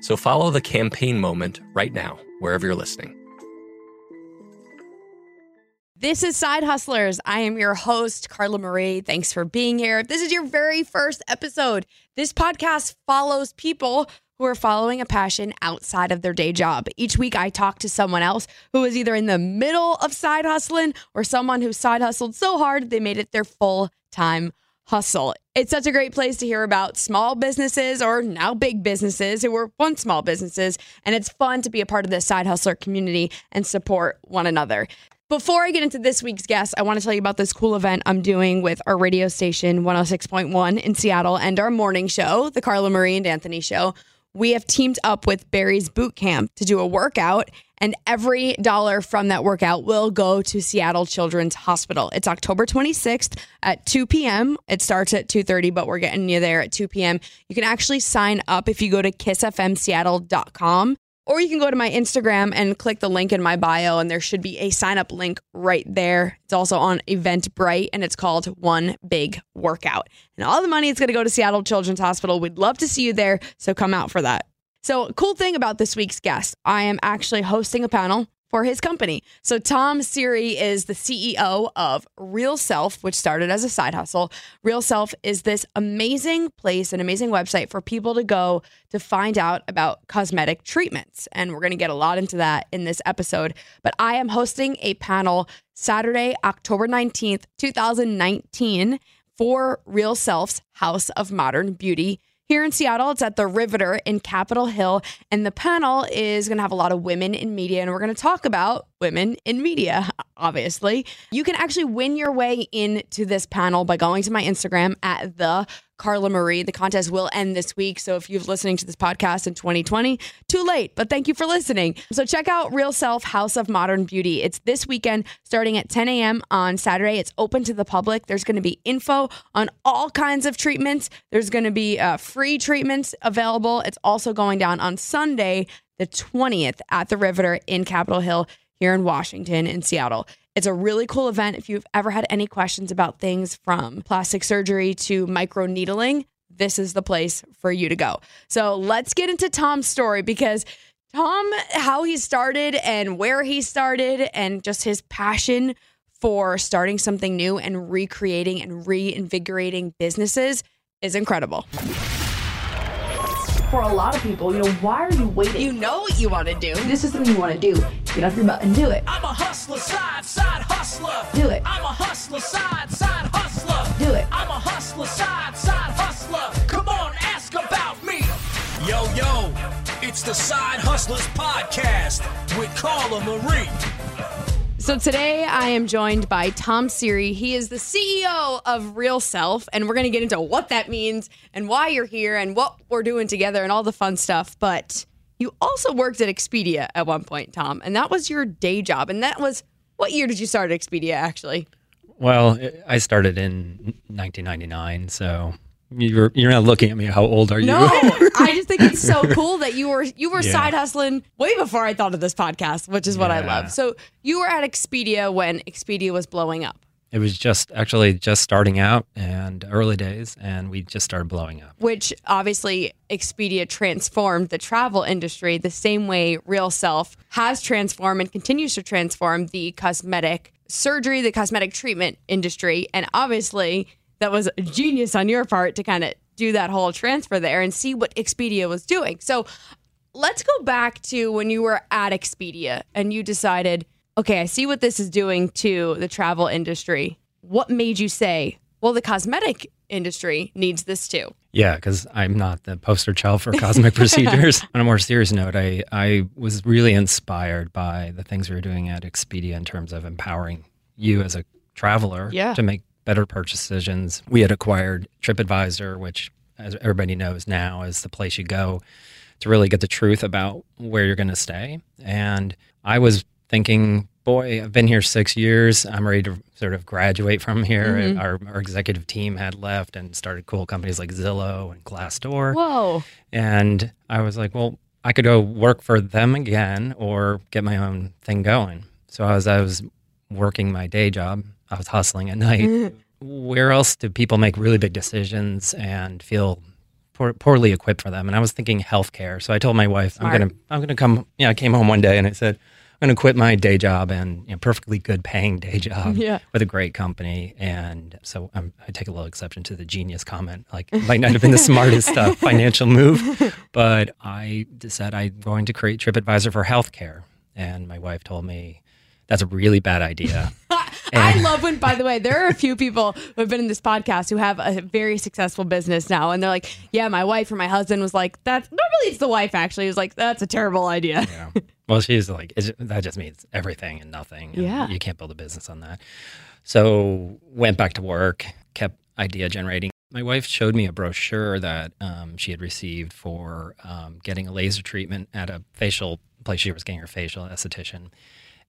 So follow the Campaign Moment right now, wherever you're listening. This is Side Hustlers. I am your host, Carla Marie. Thanks for being here. If this is your very first episode, this podcast follows people who are following a passion outside of their day job. Each week, I talk to someone else who is either in the middle of side hustling or someone who side hustled so hard they made it their full time hustle. It's such a great place to hear about small businesses or now big businesses who were once small businesses. And it's fun to be a part of the side hustler community and support one another. Before I get into this week's guest, I want to tell you about this cool event I'm doing with our radio station 106.1 in Seattle and our morning show, the Carla Marie and Anthony show. We have teamed up with Barry's Boot Camp to do a workout, and every dollar from that workout will go to Seattle Children's Hospital. It's October 26th at 2 p.m. It starts at 2:30, but we're getting you there at 2 p.m. You can actually sign up if you go to kissfmseattle.com or you can go to my Instagram and click the link in my bio, and there should be a sign up link right there. It's also on Eventbrite, and it's called One Big Workout. And all the money is going to go to Seattle Children's Hospital. We'd love to see you there, so come out for that. So, cool thing about this week's guest, I am actually hosting a panel for his company. So Tom Seery is the CEO of Real Self, which started as a side hustle. Real Self is this amazing place, an amazing website for people to go to find out about cosmetic treatments. And we're going to get a lot into that in this episode. But I am hosting a panel Saturday, October 19th, 2019 for Real Self's House of Modern Beauty here in Seattle. It's at the Riveter in Capitol Hill. And the panel is going to have a lot of women in media. And we're going to talk about women in media, obviously. You can actually win your way into this panel by going to my Instagram at the Carla Marie. The contest will end this week. So if you're listening to this podcast in 2020, too late, but thank you for listening. So check out Real Self House of Modern Beauty. It's this weekend starting at 10 a.m. on Saturday. It's open to the public. There's going to be info on all kinds of treatments. There's going to be uh, free treatments available. It's also going down on Sunday, the 20th at the Riveter in Capitol Hill here in Washington in Seattle. It's a really cool event. If you've ever had any questions about things from plastic surgery to micro needling, this is the place for you to go. So let's get into Tom's story because Tom, how he started and where he started, and just his passion for starting something new and recreating and reinvigorating businesses is incredible for a lot of people, you know, why are you waiting? You know what you want to do. This is something you want to do. Get off your butt and do it. I'm a hustler, side, side hustler. Do it. I'm a hustler, side, side hustler. Do it. I'm a hustler, side, side hustler. Come on, ask about me. Yo, yo, it's the Side Hustlers Podcast with Carla Marie. So today I am joined by Tom Seery. He is the CEO of Real Self, and we're going to get into what that means and why you're here and what we're doing together and all the fun stuff. But you also worked at Expedia at one point, Tom, and that was your day job. And that was what year did you start at Expedia actually? Well, I started in 1999, so you're you're not looking at me. How old are you? No, I just think it's so cool that you were you were Yeah. side hustling way before I thought of this podcast, which is what I love. So you were at Expedia when Expedia was blowing up. It was just actually just starting out and early days, and we just started blowing up. which obviously Expedia transformed the travel industry the same way Real Self has transformed and continues to transform the cosmetic surgery, the cosmetic treatment industry. And obviously, that was genius on your part to kind of do that whole transfer there and see what Expedia was doing. So let's go back to when you were at Expedia and you decided, okay, I see what this is doing to the travel industry. What made you say, well, the cosmetic industry needs this too? Yeah, because I'm not the poster child for cosmetic procedures. On a more serious note, I, I was really inspired by the things we were doing at Expedia in terms of empowering you as a traveler Yeah. to make better purchase decisions. We had acquired TripAdvisor, which, as everybody knows now, is the place you go to really get the truth about where you're going to stay. And I was thinking, boy, I've been here six years. I'm ready to sort of graduate from here. Mhm. Our, our executive team had left and started cool companies like Zillow and Glassdoor. Whoa. And I was like, well, I could go work for them again or get my own thing going. So as I was working my day job, I was hustling at night. Where else do people make really big decisions and feel poor, poorly equipped for them? And I was thinking healthcare. So I told my wife, Smart. I'm gonna, I'm gonna come. Yeah, I came home one day and I said, I'm gonna quit my day job and you know, perfectly good paying day job Yeah. with a great company. And so I'm, I take a little exception to the genius comment. Like, it might not have been the smartest uh, financial move, but I said I'm going to create TripAdvisor for healthcare. And my wife told me that's a really bad idea. I love when, by the way, there are a few people who have been in this podcast who have a very successful business now. And they're like, yeah, my wife or my husband was like, that's normally it's the wife actually. It was like, that's a terrible idea. Well, she's like, it's, that just means everything and nothing. and Yeah. You can't build a business on that. So went back to work, kept idea generating. My wife showed me a brochure that um, she had received for um, getting a laser treatment at a facial place she was getting her facial esthetician.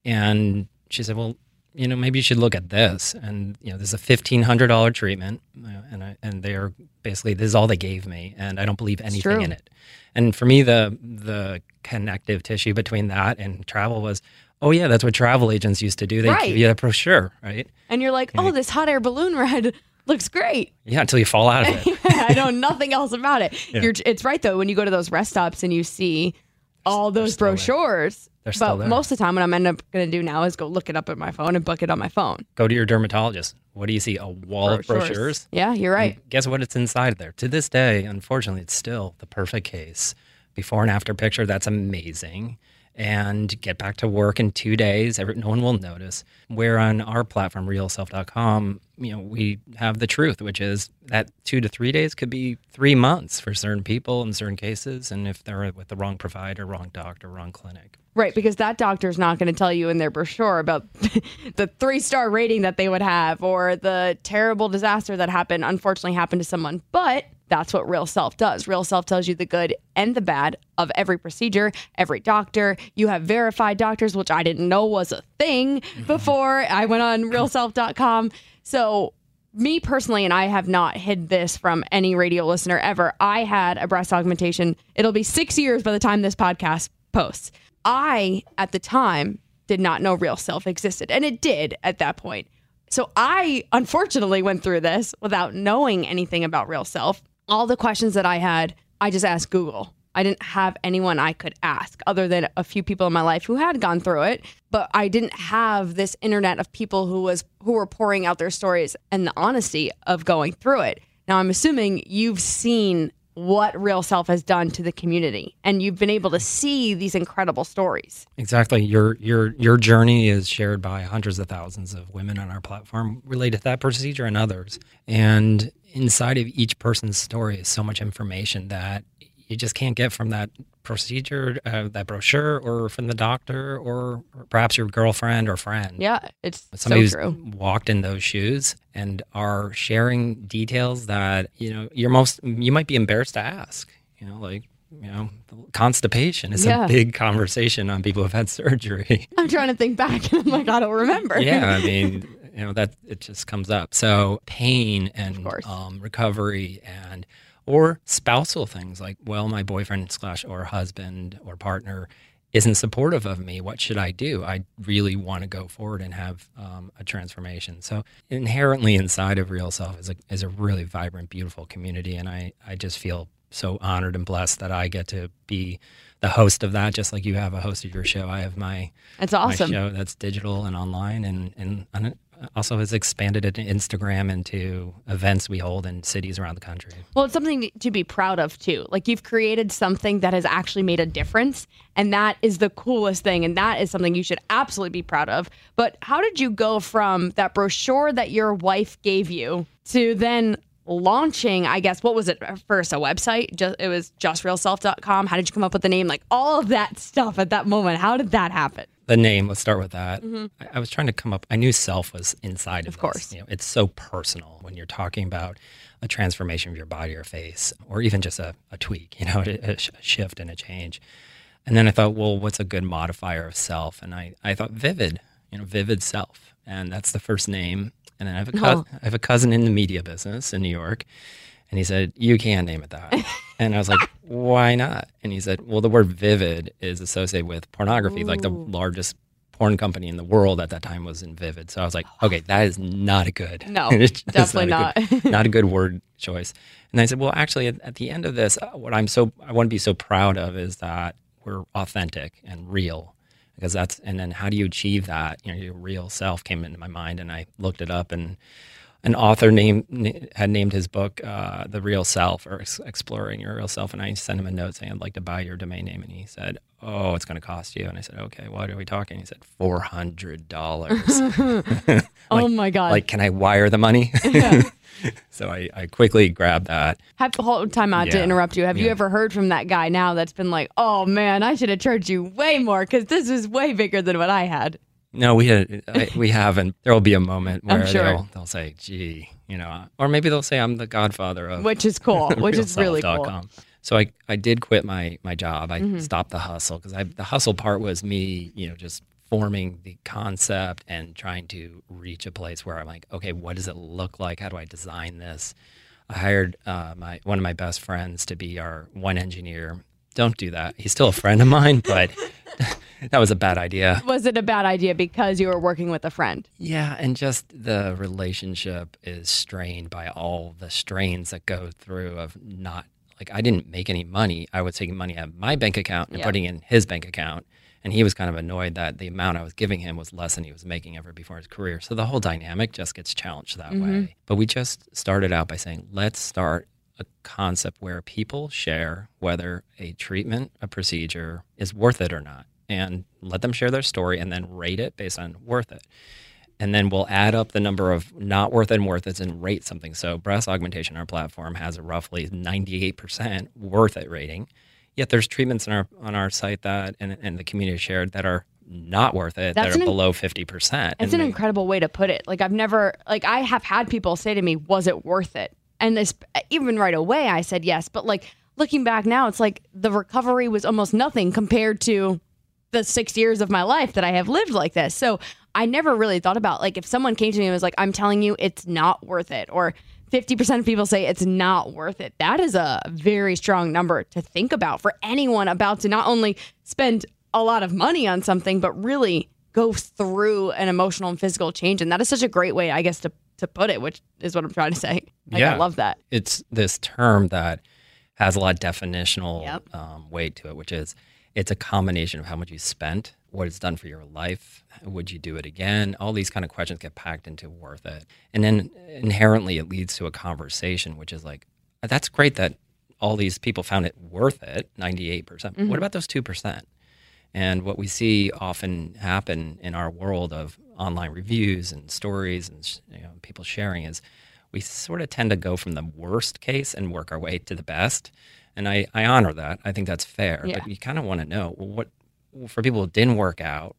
And she said, well, you know, maybe you should look at this. And, you know, there's a $1,500 treatment. uh, And, I, and they're basically, this is all they gave me. And I don't believe anything in it. And for me, the the connective tissue between that and travel was, oh yeah, that's what travel agents used to do. They Right. give you a brochure, right? And you're like, oh, this hot air balloon ride looks great. Yeah, until you fall out of it. I know nothing else about it. Yeah. You're, it's right though when you go to those rest stops and you see all those brochures. They're but there. most of the time, what I'm end up going to do now is go look it up at my phone and book it on my phone. Go to your dermatologist. What do you see? A wall of Brochures. brochures. Yeah, you're right. And guess what? It's inside there. To this day, unfortunately, it's still the perfect case. Before and after picture. That's amazing. And get back to work in two days. Every, no one will notice. Where on our platform, realself.com, you know, we have the truth, which is that two to three days could be three months for certain people in certain cases. And if they're with the wrong provider, wrong doctor, wrong clinic. Right, because that doctor's not going to tell you in their brochure about the three star rating that they would have or the terrible disaster that happened, unfortunately happened to someone. But that's what Real Self does. Real Self tells you the good and the bad of every procedure, every doctor. You have verified doctors, which I didn't know was a thing before I went on realself.com. So, me personally, and I have not hid this from any radio listener ever, I had a breast augmentation. It'll be six years by the time this podcast posts. I, at the time, did not know Real Self existed, and it did at that point. So I unfortunately went through this without knowing anything about Real Self. All the questions that I had, I just asked Google. I didn't have anyone I could ask other than a few people in my life who had gone through it, but I didn't have this internet of people who was who were pouring out their stories and the honesty of going through it. Now I'm assuming you've seen what Real Self has done to the community. And you've been able to see these incredible stories. Exactly. Your your your journey is shared by hundreds of thousands of women on our platform related to that procedure and others. And inside of each person's story is so much information that you just can't get from that procedure, uh, that brochure, or from the doctor, or, perhaps your girlfriend or friend. Yeah, it's Somebody so who's true. walked in those shoes and are sharing details that you know you're most you might be embarrassed to ask. You know, like you know, constipation is Yeah. a big conversation on people who've had surgery. I'm trying to think back and I'm like, I don't remember. yeah, I mean, you know that it just comes up. So pain and um, recovery and or spousal things like, well, my boyfriend slash or husband or partner isn't supportive of me. What should I do? I really want to go forward and have um, a transformation. So inherently inside of Real Self is a is a really vibrant, beautiful community, and I I just feel so honored and blessed that I get to be the host of that. Just like you have a host of your show, I have my That's my awesome. show that's digital and online, and and, and it also has expanded Instagram into events we hold in cities around the country. Well, it's something to be proud of too. Like you've created something that has actually made a difference, and that is the coolest thing, and that is something you should absolutely be proud of. But how did you go from that brochure that your wife gave you to then launching? I guess what was it first? A website? Just it was justrealself.com. How did you come up with the name? Like all of that stuff at that moment. How did that happen? The name, let's start with that. Mhm. I, I was trying to come up. I knew self was inside of, Of course. You know, it's so personal when you're talking about a transformation of your body or face, or even just a, a tweak. You know, a, a sh- a shift and a change. And then I thought, well, what's a good modifier of self? And I, I thought vivid. You know, vivid self, and that's the first name. And then I have a cou- Oh. I have a cousin in the media business in New York, and he said, You can't name it that. and I was like, Why not? And he said, Well, the word vivid is associated with pornography. Like the largest porn company in the world at that time was in Vivid. So I was like, Okay, that is not a good. No, definitely a good- not a good word choice. And I said, Well, actually, at, at the end of this, uh, what I'm so, I want to be so proud of is that we're authentic and real because that's and then how do you achieve that you know your real self came into my mind and i looked it up and an author named had named his book uh, the real self or exploring your real self. And i sent him a note saying i'd like to buy your domain name. And he said oh it's going to cost you. And i said okay what are we talking he said $400 oh my god! like can i wire the money? So I, I quickly grabbed that. Have hold time out to interrupt you. Have you ever heard from that guy now that's been like, "Oh man, I should have charged you way more because this is way bigger than what I had." No, we had, I, we haven't. There will be a moment where sure. they'll, they'll say, "Gee, you know," or maybe they'll say, "I'm the godfather of," Which is cool, which is really cool. realself.com. So I, I did quit my my job. I Mhm. stopped the hustle because I the hustle part was me, you know, just forming the concept and trying to reach a place where I'm like, okay, what does it look like? How do I design this? I hired uh, my one of my best friends to be our one engineer. Don't do that. He's still a friend of mine, but that was a bad idea. Was it a bad idea because you were working with a friend? Yeah, and just the relationship is strained by all the strains that go through of not like I didn't make any money. I was taking money out of my bank account and Yeah. putting in his bank account. And he was kind of annoyed that the amount I was giving him was less than he was making ever before his career. So the whole dynamic just gets challenged that Mhm. way. But we just started out by saying, let's start a concept where people share whether a treatment, a procedure is worth it or not. And let them share their story and then rate it based on worth it and then we'll add up the number of not worth it and worth it and rate something. So breast augmentation, our platform has a roughly 98% worth it rating. Yet there's treatments on our on our site that and, and the community shared that are not worth it, That's that are below 50%. It's an they- incredible way to put it. Like I've never, like I have had people say to me, "Was it worth it?" And this, even right away, I said yes. But like looking back now, it's like the recovery was almost nothing compared to the six years of my life that I have lived like this. So I never really thought about like if someone came to me and was like, "I'm telling you, it's not worth it," or 50% of people say it's not worth it. That is a very strong number to think about for anyone about to not only spend a lot of money on something, but really go through an emotional and physical change. And that is such a great way, I guess, to, to put it, which is what I'm trying to say. Like, I love that. It's this term that has a lot of definitional Yep. um, weight to it, which is it's a combination of how much you spent, what it's done for your life, would you do it again? All these kind of questions get packed into worth it. And then inherently it leads to a conversation, which is like, that's great that all these people found it worth it, 98%. percent Mhm. What about those 2%? And what we see often happen in our world of online reviews and stories and you know, people sharing is we sort of tend to go from the worst case and work our way to the best. And I, I honor that. I think that's fair. Yeah. But you kind of want to know well, what for people who didn't work out,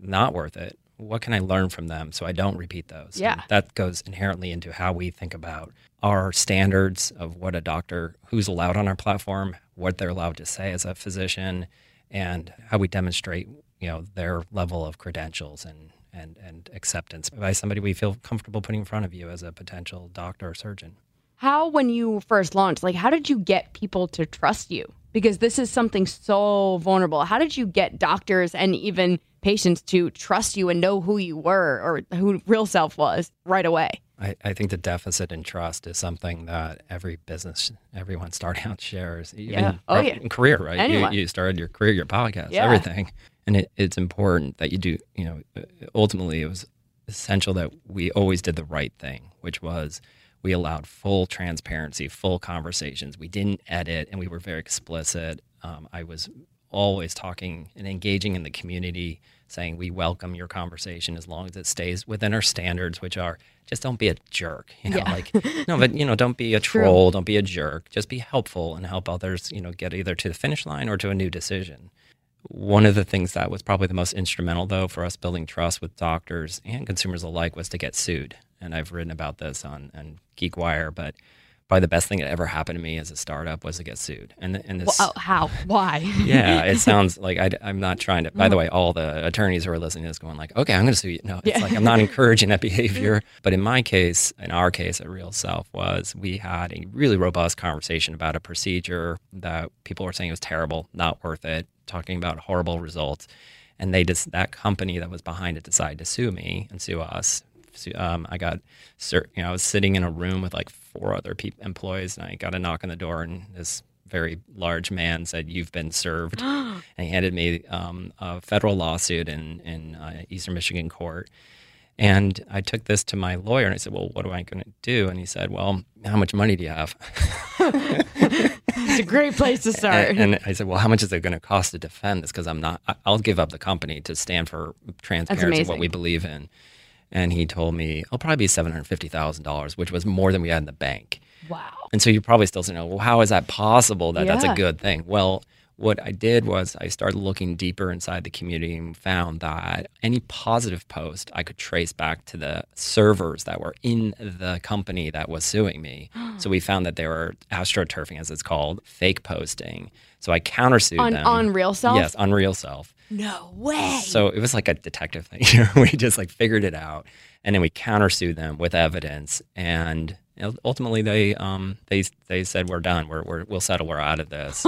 not worth it. What can I learn from them so I don't repeat those? Yeah. And that goes inherently into how we think about our standards of what a doctor who's allowed on our platform, what they're allowed to say as a physician, and how we demonstrate, you know, their level of credentials and and and acceptance by somebody we feel comfortable putting in front of you as a potential doctor or surgeon. How, when you first launched, like, how did you get people to trust you? Because this is something so vulnerable. How did you get doctors and even patients to trust you and know who you were or who real self was right away? I, I think the deficit in trust is something that every business, everyone starting out shares. Even Yeah. Oh, yeah. in career, right? You, Anyone. you started your career, your podcast, Yeah. everything. And it, it's important that you do, you know, ultimately it was essential that we always did the right thing, which was we allowed full transparency, full conversations. We didn't edit and we were very explicit. Um, I was always talking and engaging in the community, saying we welcome your conversation as long as it stays within our standards, which are just don't be a jerk. You know, Yeah. like no, but you know, don't be a True. troll, don't be a jerk. Just be helpful and help others, you know, get either to the finish line or to a new decision. One of the things that was probably the most instrumental, though, for us building trust with doctors and consumers alike was to get sued. And I've written about this on, on GeekWire, but probably the best thing that ever happened to me as a startup was to get sued. And, and this, Well, oh, how? Why? yeah, it sounds like I, am not trying to. By the mm. way, all the attorneys who are listening to this going like, okay, I'm going to sue you. No, it's Yeah. like I'm not encouraging that behavior. Mm. But in my case, in our case at Real Self, was we had a really robust conversation about a procedure that people were saying was terrible, not worth it, talking about horrible results, and they just that company that was behind it decided to sue me and sue us. Um, I got, you know, I was sitting in a room with like four other peop employees, and I got a knock on the door, and this very large man said, "You've been served," and he handed me um, a federal lawsuit in in uh, Eastern Michigan court. And I took this to my lawyer, and I said, "Well, what am I going to do?" And he said, "Well, how much money do you have?" it's a great place to start. And, and I said, "Well, how much is it going to cost to defend this? Because I'm not. I'll give up the company to stand for transparency, amazing. what we believe in." And he told me, "It'll probably be seven hundred fifty thousand dollars, which was more than we had in the bank." wow. And so you're probably still saying, well, how is that possible that that's a good thing? Well, what I did was I started looking deeper inside the community and found that any positive post I could trace back to the servers that were in the company that was suing me. so we found that they were astroturfing, as it's called, fake posting. So I countersued On- them. on Real Self? Yes, on Real Self. No way. So it was like a detective thing. We just like figured it out, and then we countersued them with evidence. And ultimately, they um they they said we're done. We're, we're we'll settle. We're out of this.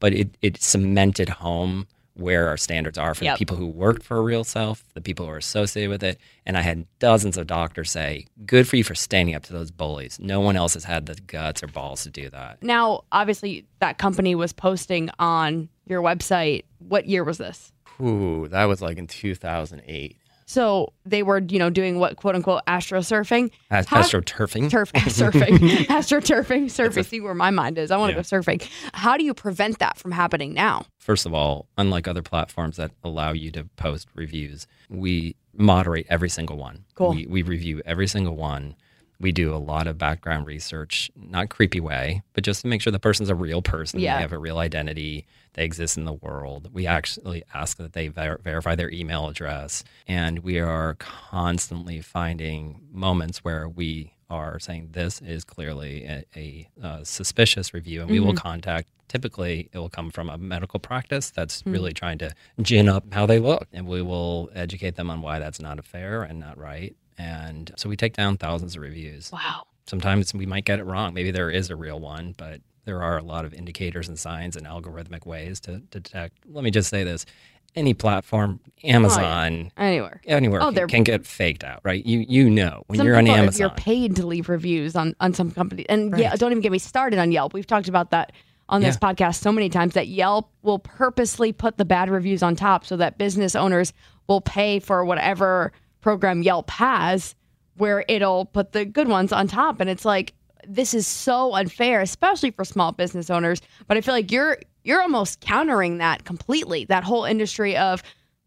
But it it cemented home where our standards are for Yep. the people who worked for Real Self, the people who are associated with it. And I had dozens of doctors say, "Good for you for standing up to those bullies. No one else has had the guts or balls to do that." now, obviously, that company was posting on your website. What year was this? Ooh, that was like in 2008. So they were, you know, doing what quote unquote astrosurfing. As- How- astroturfing. Turf, surfing, astroturfing, surfing. See where my mind is. I want to Yeah. go surfing. How do you prevent that from happening now? First of all, unlike other platforms that allow you to post reviews, we moderate every single one. Cool. We, we review every single one. We do a lot of background research, not creepy way, but just to make sure the person's a real person. Yeah. They have a real identity. They exist in the world. We actually ask that they ver- verify their email address. And we are constantly finding moments where we are saying this is clearly a, a, uh, suspicious review, and we will Mhm. contact. Typically, it will come from a medical practice that's Hmm. really trying to gin up how they look, and we will educate them on why that's not a fair and not right. And so we take down thousands of reviews. Wow. Sometimes we might get it wrong. Maybe there is a real one, but there are a lot of indicators and signs and algorithmic ways to, to detect. Let me just say this: any platform, oh, Amazon, Anywhere. anywhere Oh, can, can get faked out, right? You you know when Some you're on people, Amazon. You're paid to leave reviews on, on some company, And yeah, don't even get me started on Yelp. We've talked about that on this Yeah. podcast so many times that Yelp will purposely put the bad reviews on top so that business owners will pay for whatever program Yelp has where it'll put the good ones on top. And it's like, this is so unfair, especially for small business owners. But I feel like you're you're almost countering that completely. That whole industry of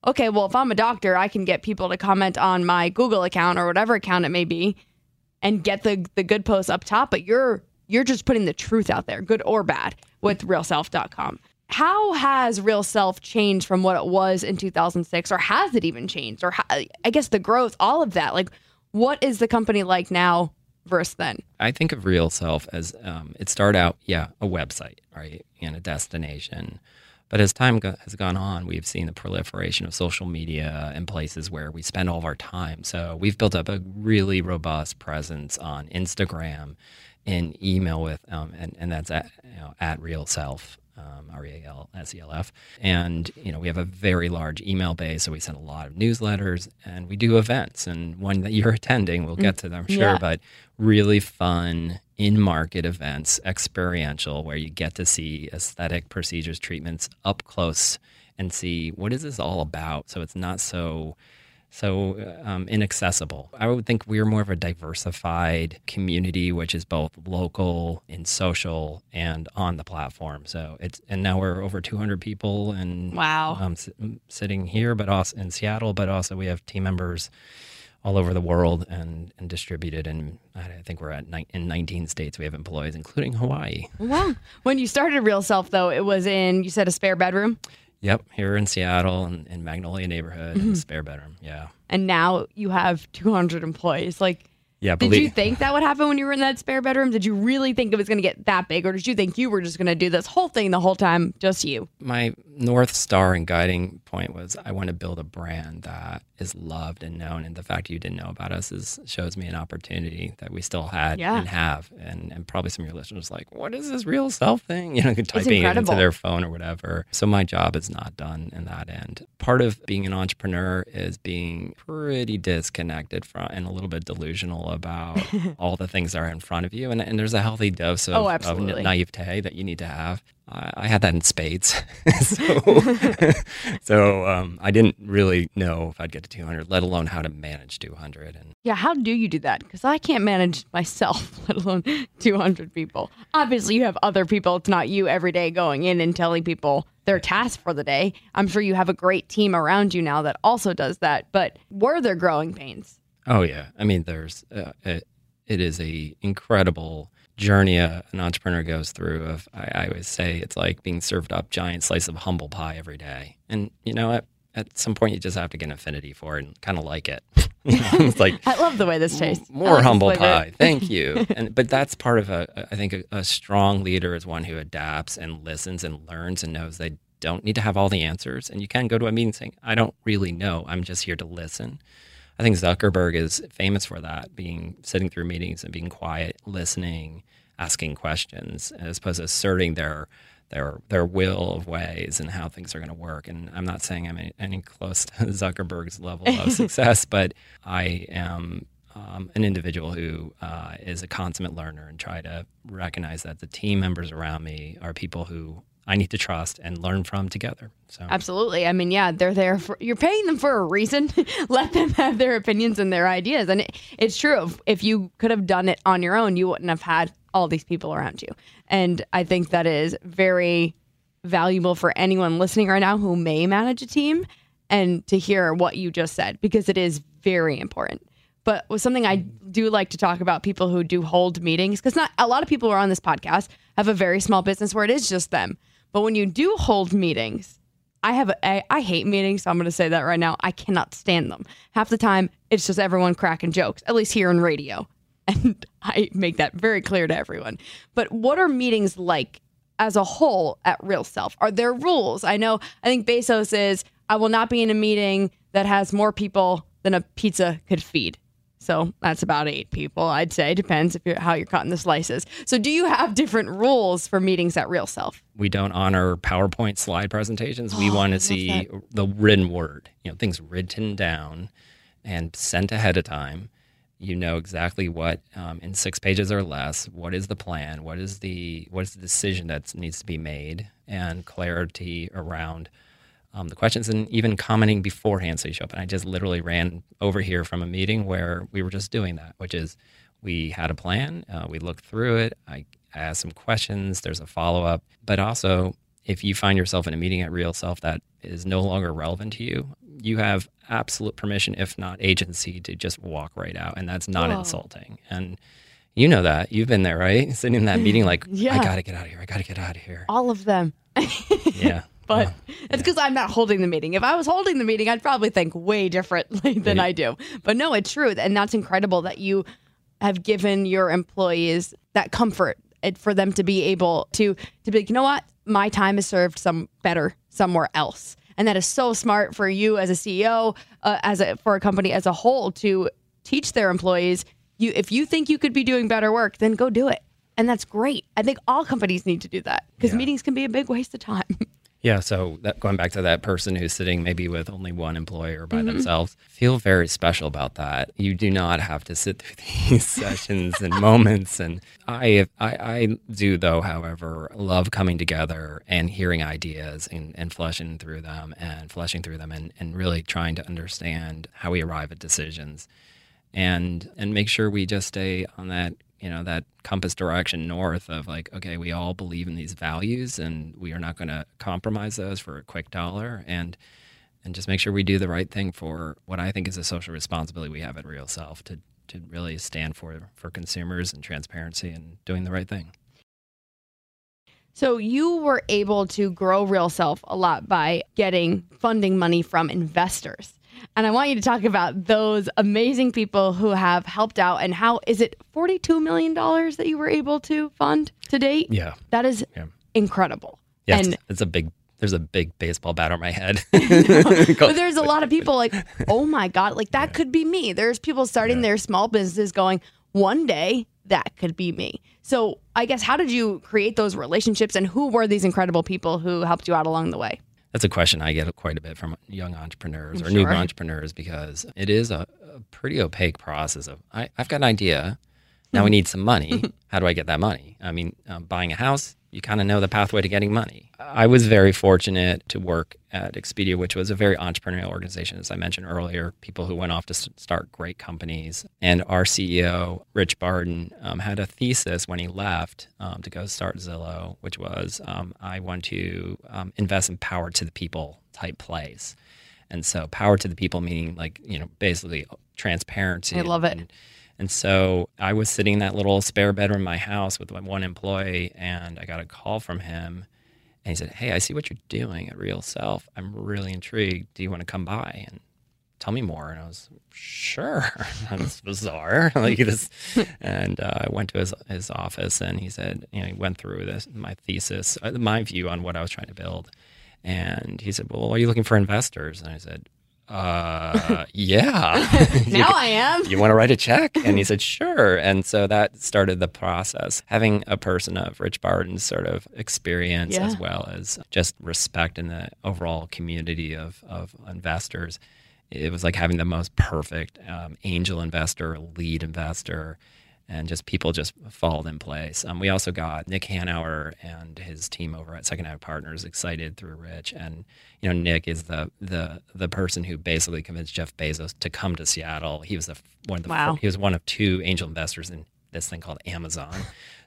okay, well, if I'm a doctor, I can get people to comment on my Google account or whatever account it may be and get the the good posts up top, but you're you're just putting the truth out there, good or bad, with realself.com. How has Real Self changed from what it was in 2006 or has it even changed or I guess the growth, all of that. Like what is the company like now versus then? I think of Real Self as um, it started out, yeah, a website, right, and a destination. But as time go- has gone on, we've seen the proliferation of social media and places where we spend all of our time. So we've built up a really robust presence on Instagram and email with, um, and, and that's at, you know, at Real Self. Um, R E A L S E L F. And, you know, we have a very large email base. So we send a lot of newsletters and we do events. And one that you're attending, we'll get to them, I'm sure, Yeah. but really fun in market events, experiential, where you get to see aesthetic procedures, treatments up close and see what is this all about. So it's not so so um, inaccessible. I would think we're more of a diversified community, which is both local and social and on the platform. So it's and now we're over 200 people and Wow. um, s- sitting here, but also in Seattle, but also we have team members all over the world and, and distributed. And I think we're at ni- in 19 states. We have employees, including Hawaii. Wow. When you started Real Self though, it was in you said a spare bedroom Yep, here in Seattle and in Magnolia neighborhood, Mm-hmm. and spare bedroom. Yeah, and now you have 200 employees. Like yeah. Did believe- you think that would happen when you were in that spare bedroom? Did you really think it was going to get that big, or did you think you were just going to do this whole thing the whole time, just you? my north star and guiding point was I want to build a brand that is loved and known. And the fact you didn't know about us is shows me an opportunity that we still had Yeah. and have. And and probably some of your listeners are like, what is this real self thing? You know, typing it into their phone or whatever. So my job is not done in that end. Part of being an entrepreneur is being pretty disconnected from and a little bit delusional about all the things that are in front of you. And, and there's a healthy dose of, Oh, of naivete that you need to have. I, I had that in spades. so so um, I didn't really know if I'd get to 200, let alone how to manage 200. And Yeah, how do you do that? Because I can't manage myself, let alone 200 people. Obviously, you have other people. It's not you every day going in and telling people their task for the day. I'm sure you have a great team around you now that also does that. But were there growing pains? Oh yeah, I mean, there's uh, it, it is a incredible journey a, an entrepreneur goes through. Of I, I always say it's like being served up giant slice of humble pie every day, and you know at at some point you just have to get an affinity for it and kind of like it. It's like I love the way this tastes. More like humble pie. Thank you. and but that's part of a. I think a, a strong leader is one who adapts and listens and learns and knows they don't need to have all the answers. And you can go to a meeting saying, "I don't really know. I'm just here to listen." I think Zuckerberg is famous for that, being sitting through meetings and being quiet, listening, asking questions, as opposed to asserting their their their will of ways and how things are going to work. And I'm not saying I'm any, any close to Zuckerberg's level of success, but I am um, an individual who uh, is a consummate learner and try to recognize that the team members around me are people who I need to trust and learn from together. So Absolutely. I mean, yeah, they're there for you're paying them for a reason. Let them have their opinions and their ideas. And it, it's true. If, you could have done it on your own, you wouldn't have had all these people around you. And I think that is very valuable for anyone listening right now who may manage a team and to hear what you just said because it is very important. But with something I do like to talk about people who do hold meetings because not a lot of people who are on this podcast have a very small business where it is just them. But when you do hold meetings, I have a, I, I hate meetings, so I'm going to say that right now. I cannot stand them. Half the time, it's just everyone cracking jokes, at least here in radio. And I make that very clear to everyone. But what are meetings like as a whole at Real Self? Are there rules? I know, I think Bezos is, I will not be in a meeting that has more people than a pizza could feed. So that's about eight people, I'd say. Depends if you're how you're cutting the slices. So do you have different rules for meetings at Real Self? we don't honor PowerPoint slide presentations. We want to see the written word, you know, things written down and sent ahead of time. You know exactly what um, in six pages or less. What is the plan? What is the what is the decision that needs to be made? And clarity around um, the questions and even commenting beforehand so you show up. And I just literally ran over here from a meeting where we were just doing that, which is we had a plan. Uh, we looked through it. I asked some questions. There's a follow up. But also, if you find yourself in a meeting at Real Self that is no longer relevant to you, you have absolute permission, if not agency, to just walk right out. And that's not Whoa. insulting. And you know that. You've been there, right? Sitting in that meeting, like, Yeah. I got to get out of here. I got to get out of here. All of them. Yeah. But it's because I'm not holding the meeting. If I was holding the meeting, I'd probably think way differently than I do. But no, it's true. And that's incredible that you have given your employees that comfort for them to be able to to be like, you know what? My time is served some better somewhere else. And that is so smart for you as a CEO, uh, as a for a company as a whole to teach their employees, you if you think you could be doing better work, then go do it. And that's great. I think all companies need to do that because meetings can be a big waste of time. Yeah, so that, going back to that person who's sitting maybe with only one employer by Mhm. themselves, feel very special about that. You do not have to sit through these sessions and moments. And I, I, I do though, however, love coming together and hearing ideas and, and fleshing through them and fleshing through them and, and really trying to understand how we arrive at decisions and and make sure we just stay on that you know that compass direction north of like okay we all believe in these values and we are not going to compromise those for a quick dollar and and just make sure we do the right thing for what I think is a social responsibility we have at Real Self to to really stand for for consumers and transparency and doing the right thing. So you were able to grow Real Self a lot by getting funding money from investors. And I want you to talk about those amazing people who have helped out and how is it $42 million that you were able to fund to date? Yeah. That is Yeah. incredible. Yeah, and it's, it's a big there's a big baseball bat on my head. but there's a lot of people like, oh my God, like that could be me. There's people starting their small businesses going, one day that could be me. So I guess how did you create those relationships and who were these incredible people who helped you out along the way? That's a question I get quite a bit from young entrepreneurs I'm or new entrepreneurs because it is a, a pretty opaque process of I, I've got an idea. Now we need some money. How do I get that money? I mean, um, buying a house, you kind of know the pathway to getting money. I was very fortunate to work at Expedia, which was a very entrepreneurial organization, as I mentioned earlier. People who went off to start great companies. And our CEO, Rich Barton, um, had a thesis when he left um, to go start Zillow, which was um, I want to um, invest in power to the people type place. And so, power to the people meaning like you know basically transparency. I love it. And, and so I was sitting in that little spare bedroom in my house with one employee, and I got a call from him. And he said, Hey, I see what you're doing at Real Self. I'm really intrigued. Do you want to come by and tell me more? And I was, Sure. That's bizarre. like this. And uh, I went to his, his office, and he said, You know, he went through this, my thesis, uh, my view on what I was trying to build. And he said, Well, are you looking for investors? And I said, uh, yeah. Now I am. You want to write a check? And he said, sure. And so that started the process. Having a person of Rich Barton's sort of experience Yeah. as well as just respect in the overall community of, of investors, it was like having the most perfect um, angel investor, lead investor, and just people just followed in place. Um, we also got Nick Hanauer and his team over at Second Ave Partners excited through Rich, and you know Nick is the the the person who basically convinced Jeff Bezos to come to Seattle. He was the one of the Wow. he was one of two angel investors in this thing called Amazon.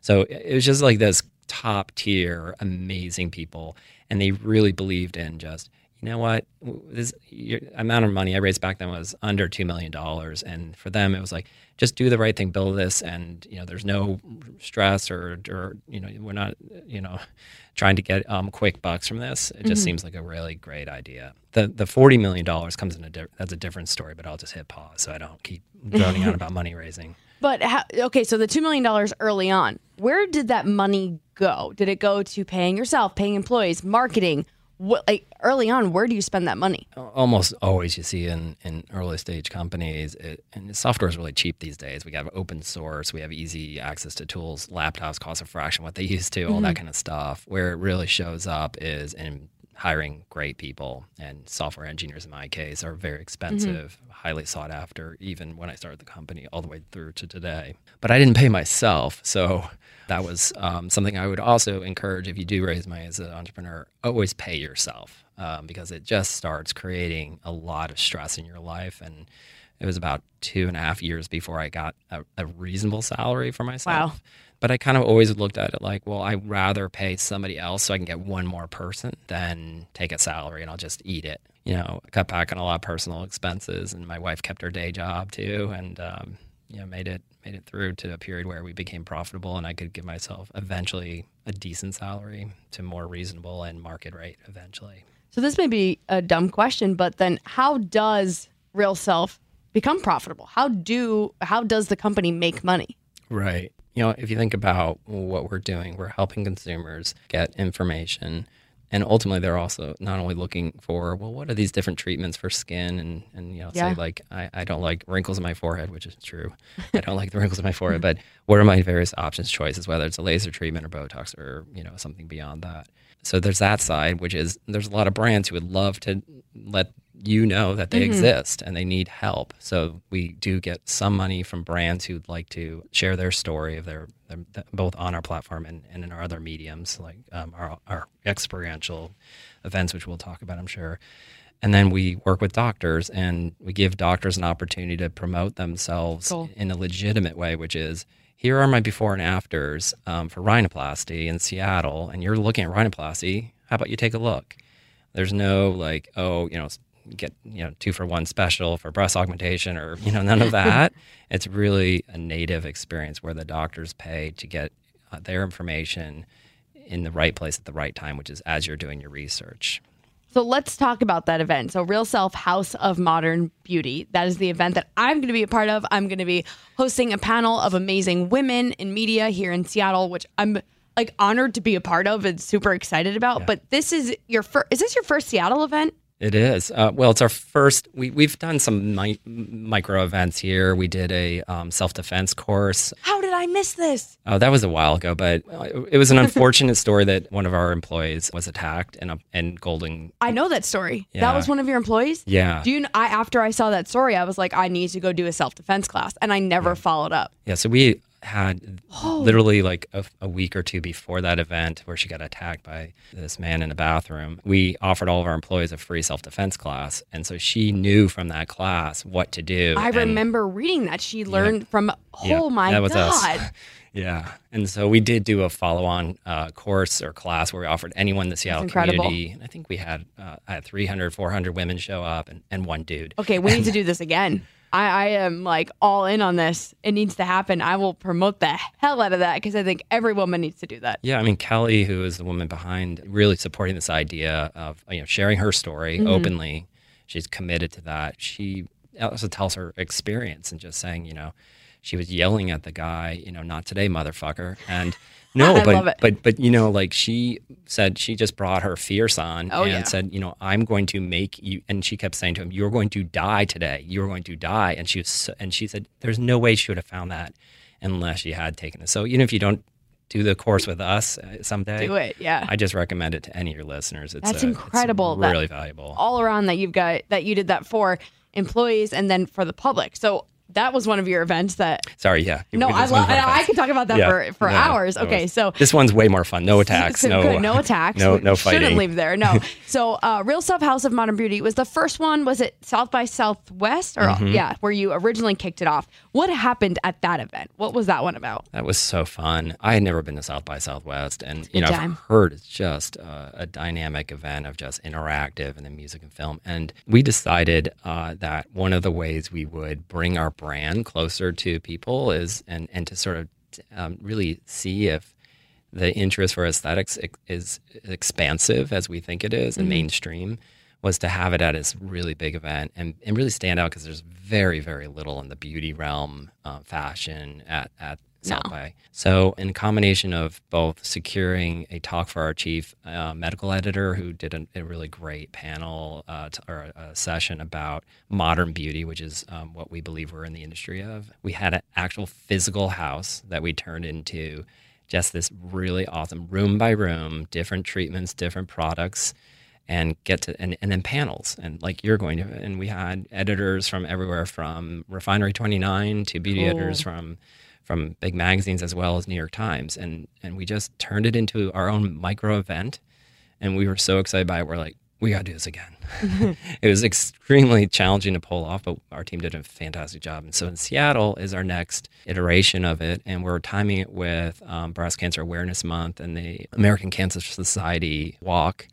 so it it was just like this top tier, amazing people, and they really believed in just you know what this your amount of money I raised back then was under two million dollars, and for them it was like just do the right thing, build this, and you know there's no stress or or you know we're not you know trying to get um, quick bucks from this. It just Mhm. seems like a really great idea. The the forty million dollars comes in a di- that's a different story, but I'll just hit pause so I don't keep droning on about money raising. But how, okay, so the $2 million early on, where did that money go? Did it go to paying yourself, paying employees, marketing? What, like early on, where do you spend that money? almost always you see in, in early stage companies it, and software is really cheap these days we have open source we have easy access to tools laptops cost a fraction what they used to all that Mhm. kind of stuff where it really shows up is in hiring great people and software engineers in my case are very expensive highly sought after even when i started the company all the way through to today but i didn't pay myself so that was um, something I would also encourage if you do raise money as an entrepreneur, always pay yourself um, because it just starts creating a lot of stress in your life. And it was about two and a half years before I got a, a reasonable salary for myself. Wow. But I kind of always looked at it like, well, I'd rather pay somebody else so I can get one more person than take a salary and I'll just eat it. You know, cut back on a lot of personal expenses, and my wife kept her day job too, and um, you know, made it made it through to a period where we became profitable, and I could give myself eventually a decent salary to more reasonable and market rate eventually. So this may be a dumb question, but then how does Real Self become profitable? How do how does the company make money? Right. You know, if you think about what we're doing, we're helping consumers get information. And ultimately, they're also not only looking for, well, what are these different treatments for skin? And, and you know, Yeah. say, like, I, I don't like wrinkles in my forehead, which is true. I don't like the wrinkles in my forehead, but what are my various options, choices, whether it's a laser treatment or Botox or, you know, something beyond that? So there's that side, which is there's a lot of brands who would love to let you know that they Mhm. exist and they need help. So we do get some money from brands who'd like to share their story of their, their both on our platform and, and in our other mediums like um, our, our experiential events, which we'll talk about, I'm sure. And then we work with doctors and we give doctors an opportunity to promote themselves Cool. in a legitimate way, which is here are my before and afters um, for rhinoplasty in Seattle, and you're looking at rhinoplasty. How about you take a look? There's no like, oh, you know, get you know two for one special for breast augmentation or you know none of that. it's really a native experience where the doctors pay to get uh, their information in the right place at the right time, which is as you're doing your research. So let's talk about that event. So Real Self House of Modern Beauty. That is the event that I'm going to be a part of. I'm going to be hosting a panel of amazing women in media here in Seattle, which I'm like honored to be a part of and super excited about. But this is your first is this your first Seattle event? It is. Uh, well, it's our first. We, we've done some mi- micro events here. We did a um, self defense course. How did I miss this? Oh, that was a while ago, but uh, it was an unfortunate story that one of our employees was attacked in, a, in Golden. I know that story. That was one of your employees? Yeah. Do you I after I saw that story, I was like I need to go do a self-defense class and I never followed up. Yeah, so we had literally like a, a week or two before that event where she got attacked by this man in a bathroom. We offered all of our employees a free self defense class. And so she knew from that class what to do. I and- remember reading that she learned from Yeah, oh my that was us. god. Yeah. And so we did do a follow on uh, course or class where we offered anyone in the Seattle community. And I think we had, uh, I had 300, 400 women show up and, and one dude. Okay, we need to do this again. I, I am like all in on this. It needs to happen. I will promote the hell out of that because I think every woman needs to do that. Yeah, I mean Kelly, who is the woman behind really supporting this idea of you know sharing her story Mhm. openly, she's committed to that. She also tells her experience and just saying, you know, she was yelling at the guy, you know, not today, motherfucker, and no, but but but you know, like she said, she just brought her fierce on Oh, and yeah. said, you know, I'm going to make you, and she kept saying to him, you're going to die today, you're going to die, and she was, so, and she said, there's no way she would have found that unless she had taken it. So even if you don't do the course with us uh, someday, Do it, yeah. I just recommend it to any of your listeners. It's That's uh, incredible. It's that really valuable. All around that you've got that you did that for employees and then for the public. So that was one of your events that Sorry, yeah. No, I love. I fun. could talk about that Yeah, for for no, hours. Okay, was- so this one's way more fun. No attacks. So no, good. no attacks. No, no fighting. Shouldn't leave there. No. so, uh, Real Self House of Modern Beauty was the first one. Was it South by Southwest or Mhm. yeah, where you originally kicked it off? What happened at that event? What was that one about? That was so fun. I had never been to South by Southwest, and you know time. I've heard it's just uh, a dynamic event of just interactive and the music and film. And we decided uh, that one of the ways we would bring our brand closer to people is and and to sort of um, really see if the interest for aesthetics is expansive as we think it is and Mhm. mainstream was to have it at this really big event and, and really stand out because there's very very little in the beauty realm uh, fashion at, at South No. by. So, in combination of both securing a talk for our chief uh, medical editor, who did a, a really great panel uh, t- or a session about modern beauty, which is um, what we believe we're in the industry of, we had an actual physical house that we turned into just this really awesome room by room, different treatments, different products and get to and, and then panels and like you're going to and we had editors from everywhere from refinery 29 to beauty Cool. editors from from big magazines as well as new york times. And and we just turned it into our own micro event. And we were so excited by it. We're like we got to do this again. it was extremely challenging to pull off, but our team did a fantastic job. And so in Seattle is our next iteration of it, and we're timing it with um, Breast Cancer Awareness Month and the American Cancer Society Walk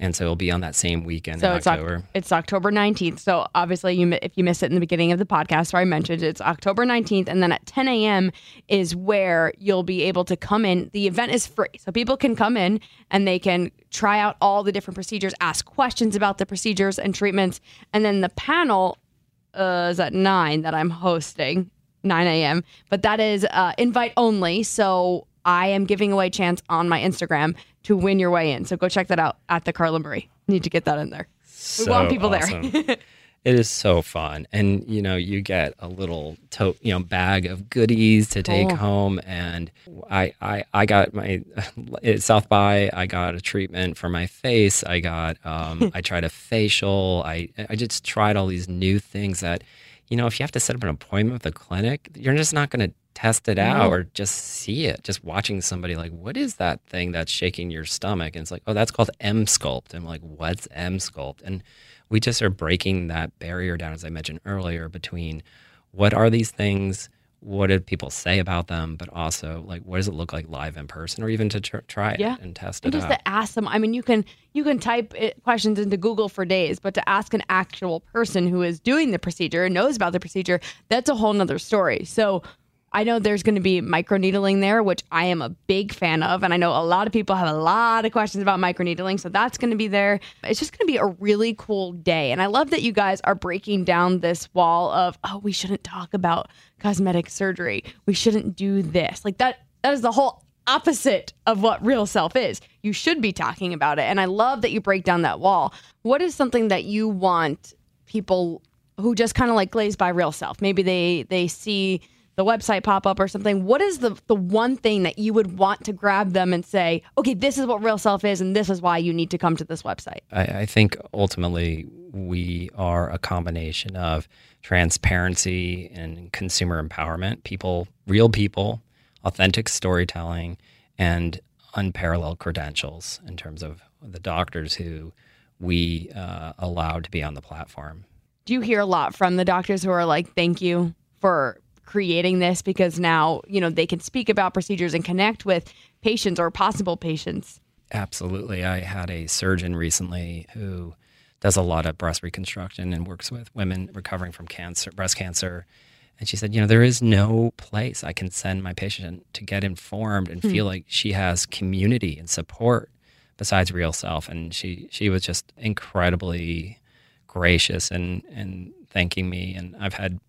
and so it'll be on that same weekend So in it's Oc- October. it's October 19th. So obviously, you if you missed it in the beginning of the podcast, where I mentioned it's October 19th, and then at 10 a.m. is where you'll be able to come in. The event is free, so people can come in and they can try out all the different procedures, ask questions about the procedures and treatments, and then the panel uh, is at nine that I'm hosting, 9 a.m. But that is uh, invite only. So I am giving away a chance on my Instagram to win your way in. So go check that out at the Carla Marie. Need to get that in there. We want people awesome. there. It is so fun, and you know, you get a little to- you know bag of goodies to take Cool. home. And I, I, I got my at South by. I got a treatment for my face. I got, um, I tried a facial. I, I just tried all these new things that, you know, if you have to set up an appointment with a clinic, you're just not going to test it out No. or just see it. Just watching somebody like, what is that thing that's shaking your stomach? And it's like, oh, that's called Emsculpt. I'm like, what's Emsculpt? And we just are breaking that barrier down, as I mentioned earlier, between what are these things, what do people say about them, but also like what does it look like live in person, or even to tr- try Yeah. it and test and it just out. to ask them. I mean, you can you can type it, questions into Google for days, but to ask an actual person who is doing the procedure and knows about the procedure, that's a whole nother story. So. I know there's going to be microneedling there, which I am a big fan of. And I know a lot of people have a lot of questions about microneedling. So that's going to be there. It's just going to be a really cool day. And I love that you guys are breaking down this wall of, oh, we shouldn't talk about cosmetic surgery. We shouldn't do this. Like that, that is the whole opposite of what real self is. You should be talking about it. And I love that you break down that wall. What is something that you want people who just kind of like glaze by real self? Maybe they they see the website pop up or something. What is the the one thing that you would want to grab them and say, okay, this is what real self is, and this is why you need to come to this website? I, I think ultimately we are a combination of transparency and consumer empowerment, people, real people, authentic storytelling, and unparalleled credentials in terms of the doctors who we uh, allowed to be on the platform. Do you hear a lot from the doctors who are like, thank you for creating this because now, you know, they can speak about procedures and connect with patients or possible patients? Absolutely. I had a surgeon recently who does a lot of breast reconstruction and works with women recovering from cancer, breast cancer. And she said, you know, there is no place I can send my patient to get informed and Hmm. feel like she has community and support besides real self. And she she was just incredibly gracious and and thanking me. And I've had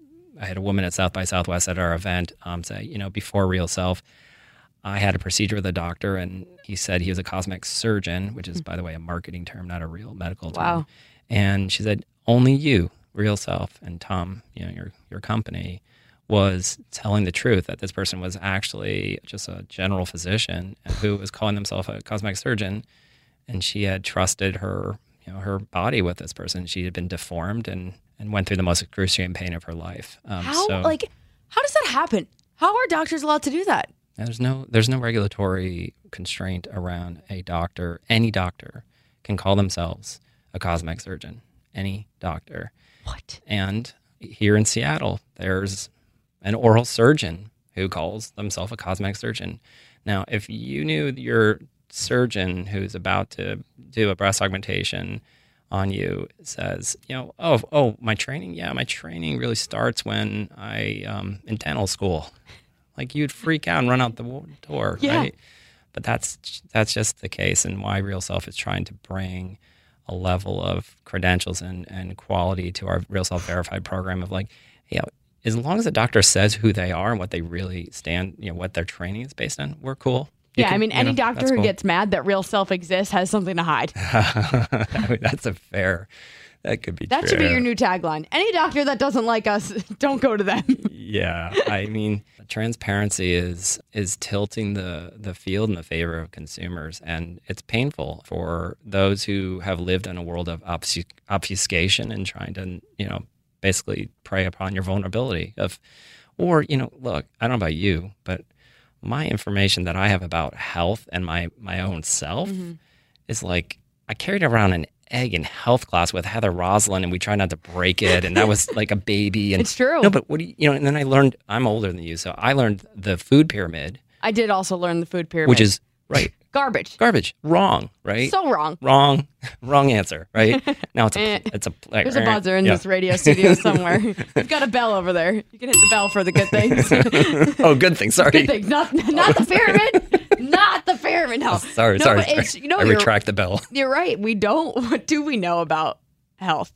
I had a woman at South by Southwest at our event um, say, you know, before real self, I had a procedure with a doctor, and he said he was a cosmetic surgeon, which is, by the way, a marketing term, not a real medical term. Wow. And she said, only you, real self, and Tom, you know, your your company, was telling the truth that this person was actually just a general physician who was calling themselves a cosmetic surgeon, and she had trusted her, you know, her body with this person. She had been deformed and and went through the most excruciating pain of her life. Um, How so- like how does that happen? How are doctors allowed to do that? There's no there's no regulatory constraint around a doctor. Any doctor can call themselves a cosmetic surgeon. Any doctor. What? And here in Seattle, there's an oral surgeon who calls themselves a cosmetic surgeon. Now, if you knew your surgeon who's about to do a breast augmentation on you says, you know, oh, oh, my training, yeah, my training really starts when I um, in dental school. Like you'd freak out and run out the door, Yeah. right? But that's that's just the case, and why Real Self is trying to bring a level of credentials and, and quality to our Real Self Verified program of like, you know, as long as the doctor says who they are and what they really stand, you know, what their training is based on, we're cool. Yeah, I mean, any know, doctor who cool. gets mad that real self exists has something to hide. I mean, that's a fair. That could be. That should be your new tagline. Any doctor that doesn't like us, don't go to them. Yeah, I mean, transparency is is tilting the the field in the favor of consumers, and it's painful for those who have lived in a world of obfus- obfuscation and trying to, you know, basically prey upon your vulnerability of, or you know, look, I don't know about you, but my information that I have about health and my my own self Mm-hmm. is like I carried around an egg in health class with Heather Roslin, and we tried not to break it, and that was like a baby. And It's true. No, but what do you, you know? And then I learned. I'm older than you, so I learned the food pyramid, I did also learn the food pyramid, which is right garbage. garbage, wrong, right? So wrong. wrong, wrong answer, right? Now it's Eh. a it's a There's a buzzer in yeah. this radio studio somewhere. You've got a bell over there. You can hit the bell for the good things. oh, good thing. Sorry. good things. Not, not the pyramid. not the pyramid. No. Sorry, no, sorry. Sorry. you know, I retract the bell. you're right. We don't. What do we know about health?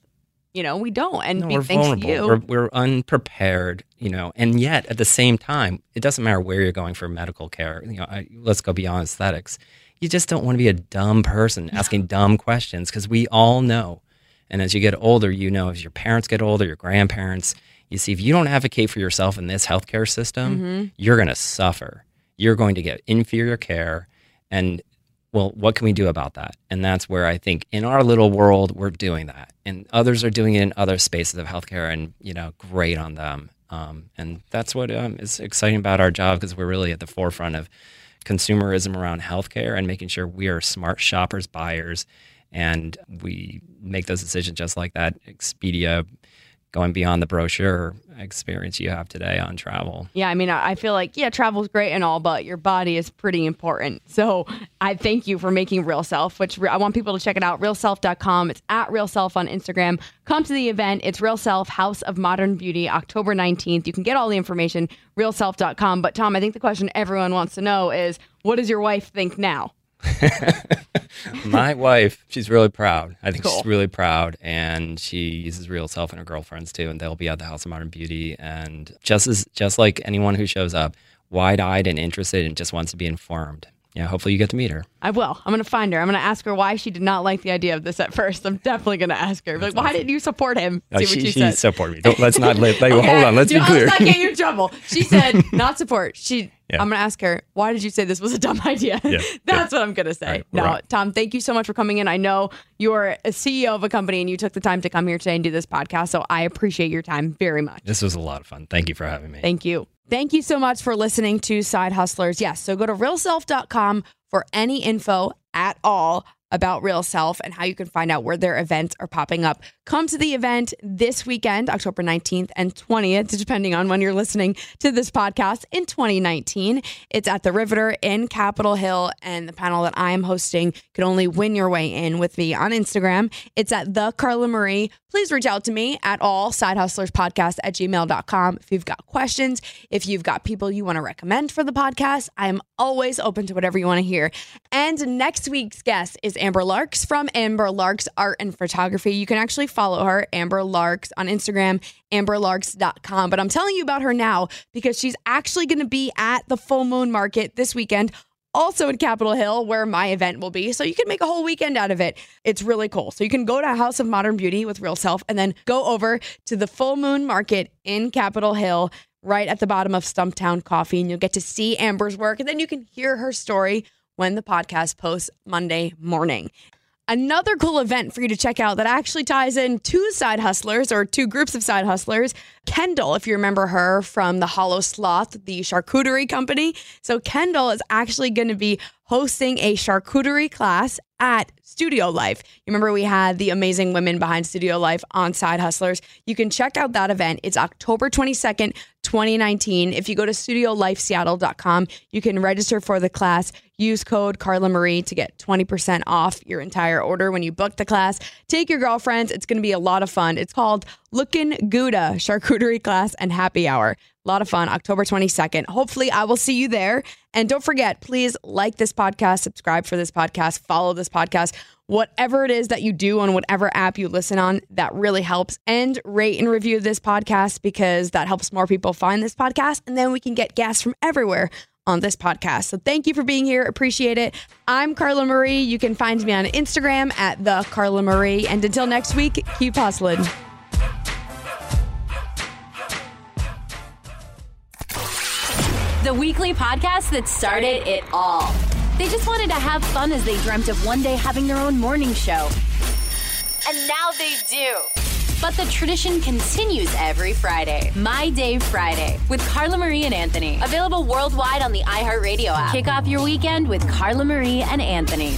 You know, we don't. And No, we're vulnerable. We're, we're unprepared, you know, and yet at the same time, it doesn't matter where you're going for medical care. You know, I, let's go beyond aesthetics. You just don't want to be a dumb person asking dumb questions because we all know. And as you get older, you know, as your parents get older, your grandparents, you see, if you don't advocate for yourself in this healthcare system, Mhm. you're going to suffer. You're going to get inferior care. And well, what can we do about that? And that's where I think in our little world, we're doing that. And others are doing it in other spaces of healthcare, and, you know, great on them. Um, and that's what um, is exciting about our job because we're really at the forefront of consumerism around healthcare and making sure we are smart shoppers, buyers, and we make those decisions just like that. Expedia going beyond the brochure experience you have today on travel. Yeah, I mean, I feel like, yeah, travel's great and all, but your body is pretty important. So I thank you for making Real Self, which I want people to check it out, realself.com. It's at Real Self on Instagram. Come to the event. It's Real Self, House of Modern Beauty, October 19th. You can get all the information, realself.com. But Tom, I think the question everyone wants to know is what does your wife think now? My wife, she's really proud. I think Cool. she's really proud, and she uses real self and her girlfriends too, and they'll be at the House of Modern Beauty, and just as just like anyone who shows up, wide eyed and interested, and just wants to be informed. Yeah, hopefully you get to meet her. I will. I'm going to find her. I'm going to ask her why she did not like the idea of this at first. I'm definitely going to ask her. Like, why didn't you support him? Uh, See what she, she, she says. supported me. Don't, let's not let, like, Okay. hold on. Let's Dude, be clear. Let's not get you in trouble. She said not support. She. Yeah. I'm gonna ask her. Why did you say this was a dumb idea? Yeah, That's what I'm gonna say. right, no, out. Tom. Thank you so much for coming in. I know you're a CEO of a company and you took the time to come here today and do this podcast. So I appreciate your time very much. This was a lot of fun. Thank you for having me. Thank you. Thank you so much for listening to Side Hustlers. Yes, so go to realself.com for any info at all about Real Self and how you can find out where their events are popping up. Come to the event this weekend, October 19th and 20th, depending on when you're listening to this podcast in 2019. It's at the Riveter in Capitol Hill, and the panel that I am hosting can only win your way in with me on Instagram. It's at the Carla Marie. Please reach out to me at all sidehustlerspodcast at gmail.com if you've got questions, if you've got people you want to recommend for the podcast. I am always open to whatever you want to hear. And next week's guest is Amber Larks from Amber Larks Art and Photography. You can actually follow her, Amber Larks, on Instagram, amberlarks.com. But I'm telling you about her now because she's actually going to be at the Full Moon Market this weekend also in Capitol Hill, where my event will be. So you can make a whole weekend out of it. It's really cool. So you can go to House of Modern Beauty with Real Self and then go over to the Full Moon Market in Capitol Hill, right at the bottom of Stumptown Coffee. And you'll get to see Amber's work. And then you can hear her story when the podcast posts Monday morning. Another cool event for you to check out that actually ties in two side hustlers or two groups of side hustlers. Kendall, if you remember her from the Hollow Sloth, the charcuterie company. So, Kendall is actually going to be hosting a charcuterie class at Studio Life. You remember we had the amazing women behind Studio Life on Side Hustlers. You can check out that event. It's October 22nd, 2019. If you go to studiolifeseattle.com, you can register for the class. Use code Carla Marie to get 20% off your entire order when you book the class. Take your girlfriends. It's going to be a lot of fun. It's called Lookin' Gouda Charcuterie Class and Happy Hour. A lot of fun, October 22nd. Hopefully, I will see you there. And don't forget, please like this podcast, subscribe for this podcast, follow this podcast, whatever it is that you do on whatever app you listen on, that really helps. And rate and review this podcast because that helps more people find this podcast. And then we can get guests from everywhere on this podcast. So thank you for being here. Appreciate it. I'm Carla Marie. You can find me on Instagram at the Carla Marie. And until next week, keep hustling. The weekly podcast that started it all. They just wanted to have fun as they dreamt of one day having their own morning show. And now they do. But the tradition continues every Friday. My Day Friday with Carla Marie and Anthony. Available worldwide on the iHeartRadio app. Kick off your weekend with Carla Marie and Anthony.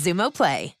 Xumo Play.